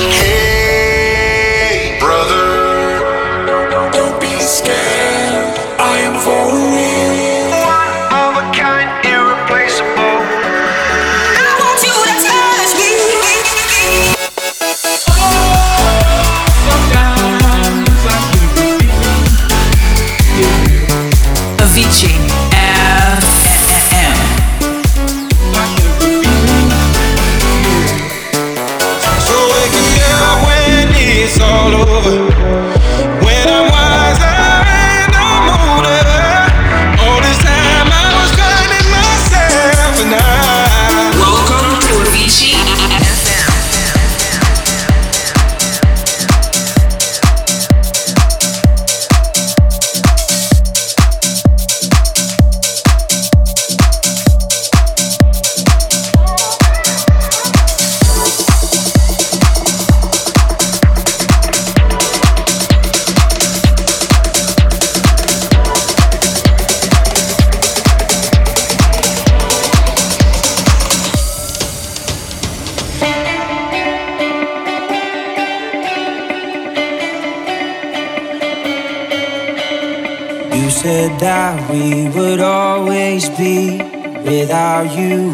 Hey.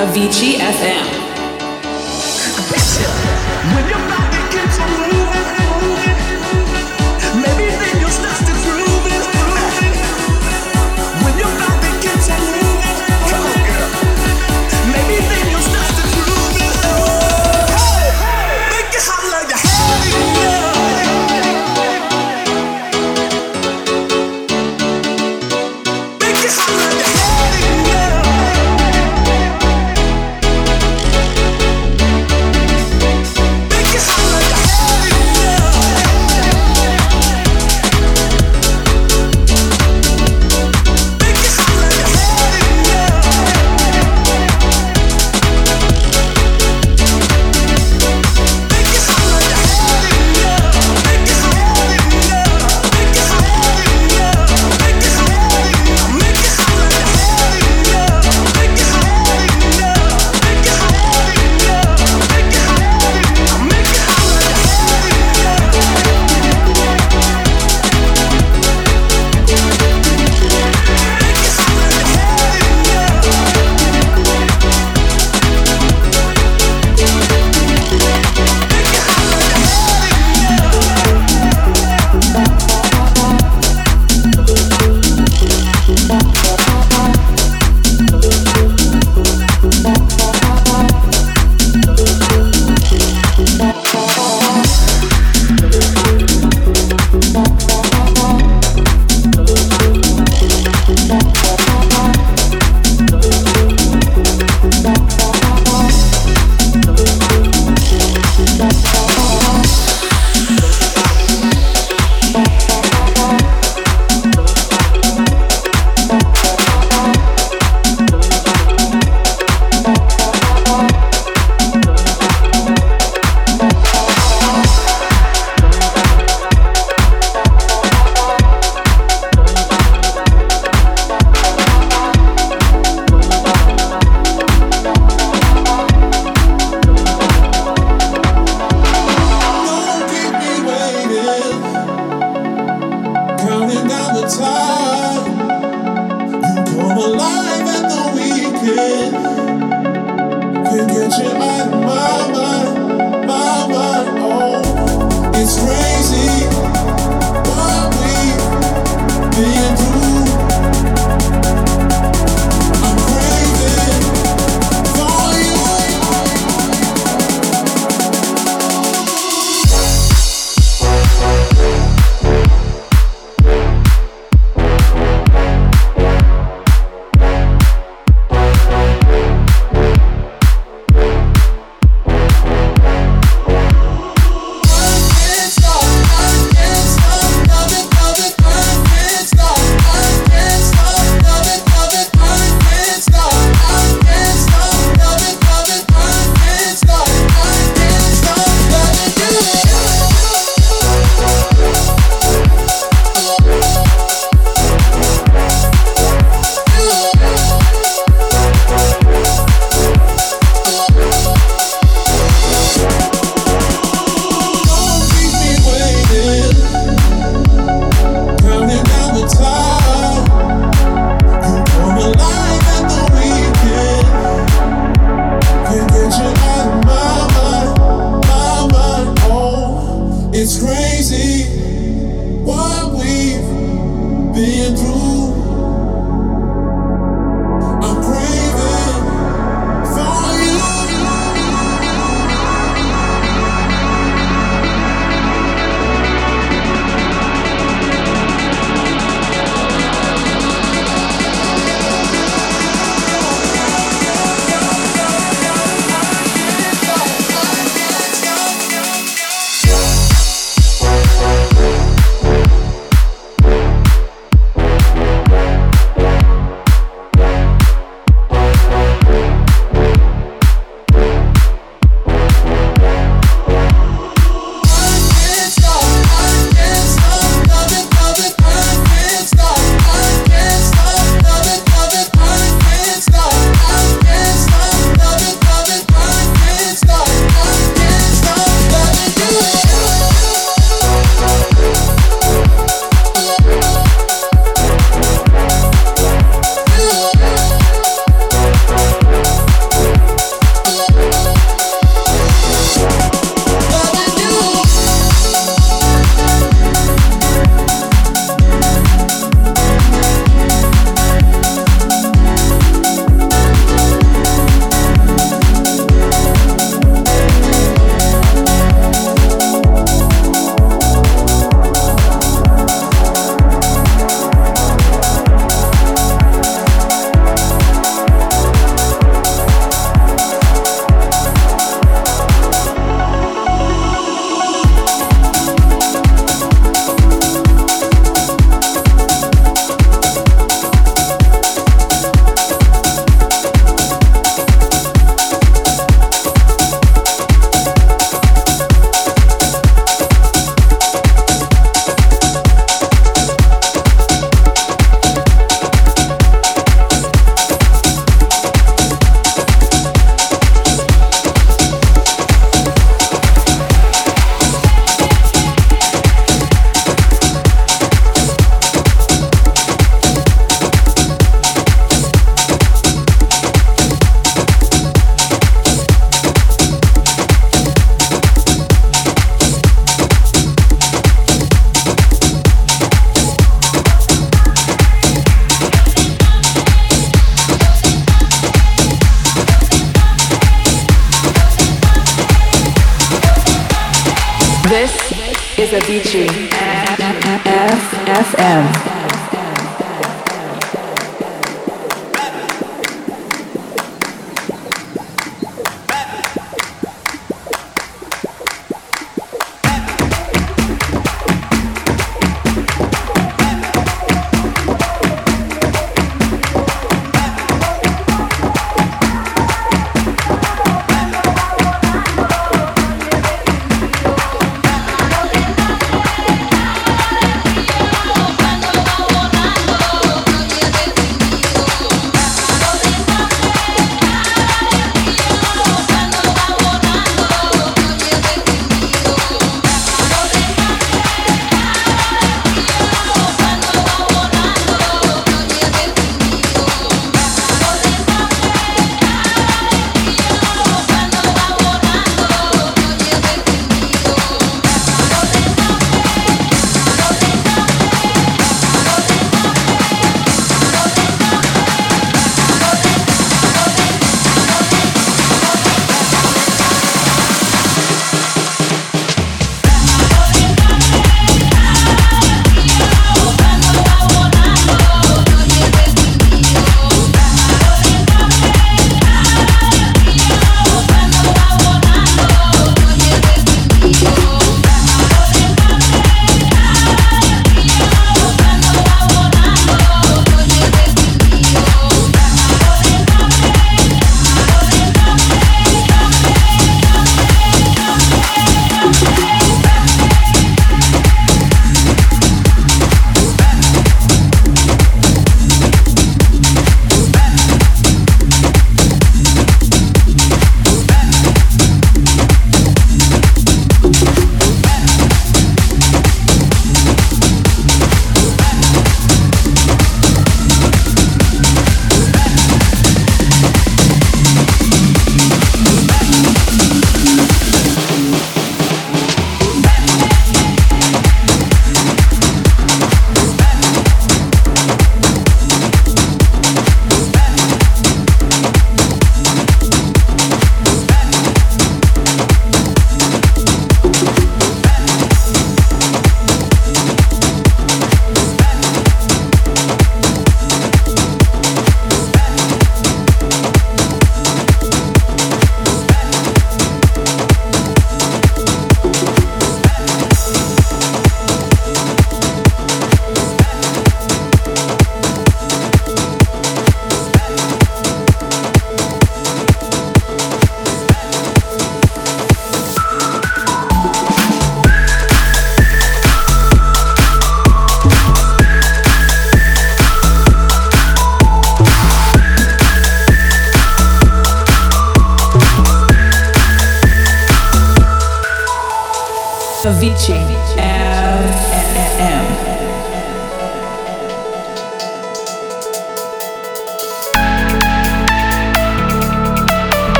Avicii FM.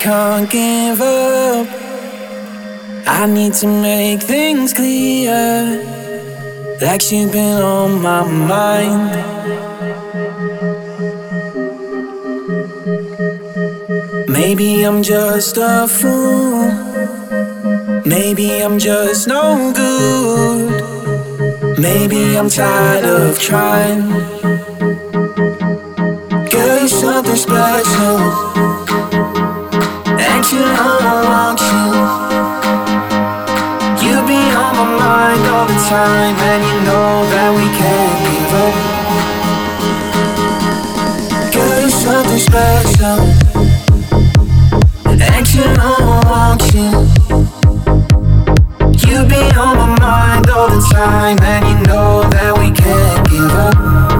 Can't give up. I need to make things clear. Like you've been on my mind. Maybe I'm just a fool. Maybe I'm just no good. Maybe I'm tired of trying. Girl, you're something special you, I want you. Be on my mind all the time, and you know that we can't give up. Girl, you're something special. You be on my mind all the time, and you know that we can't give up.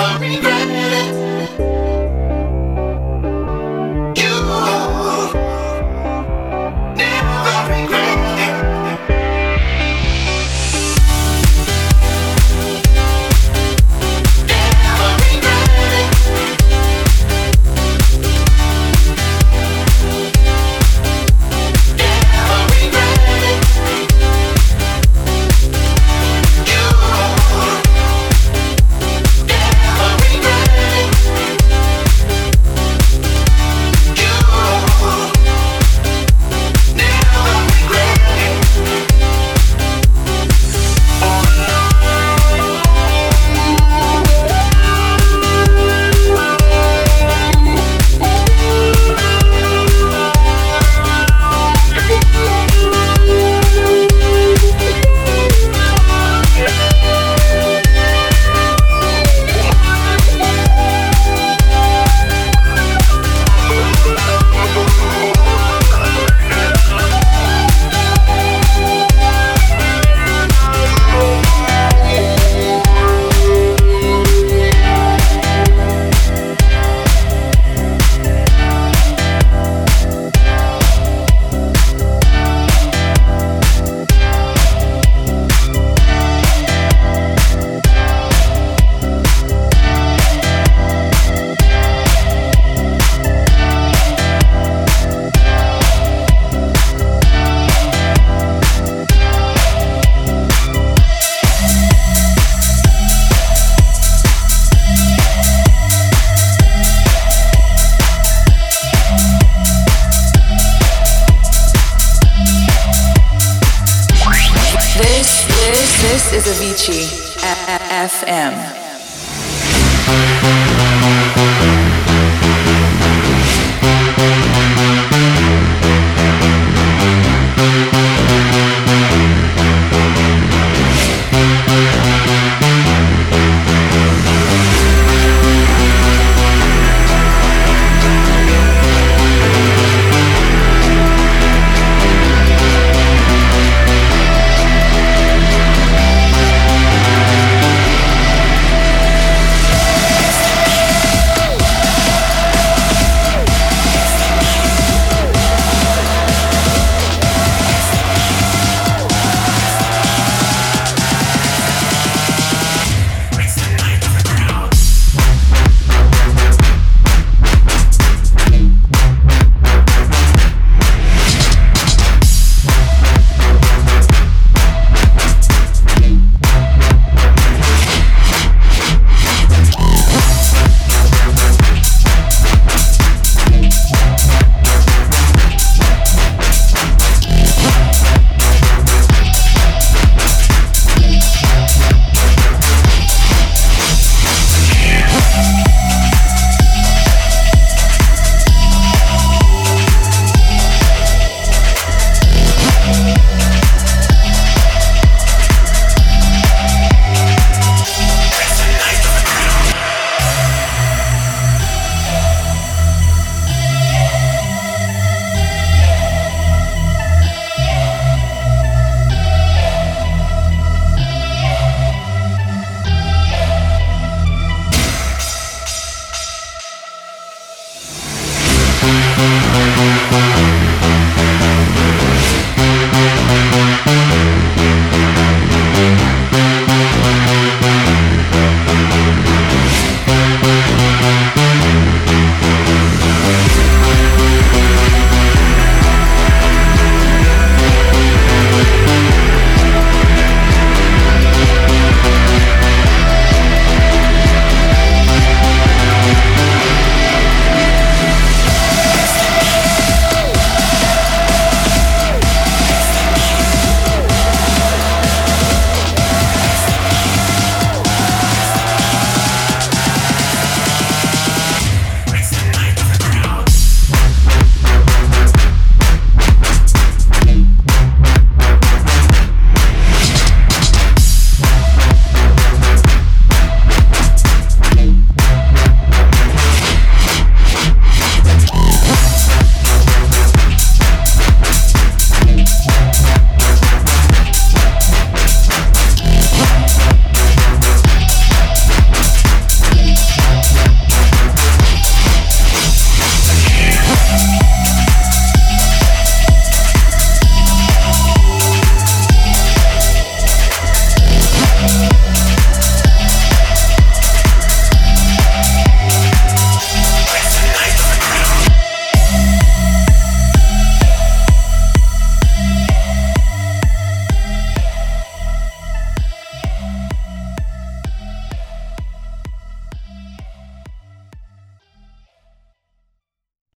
Every day. Is Avicii FM.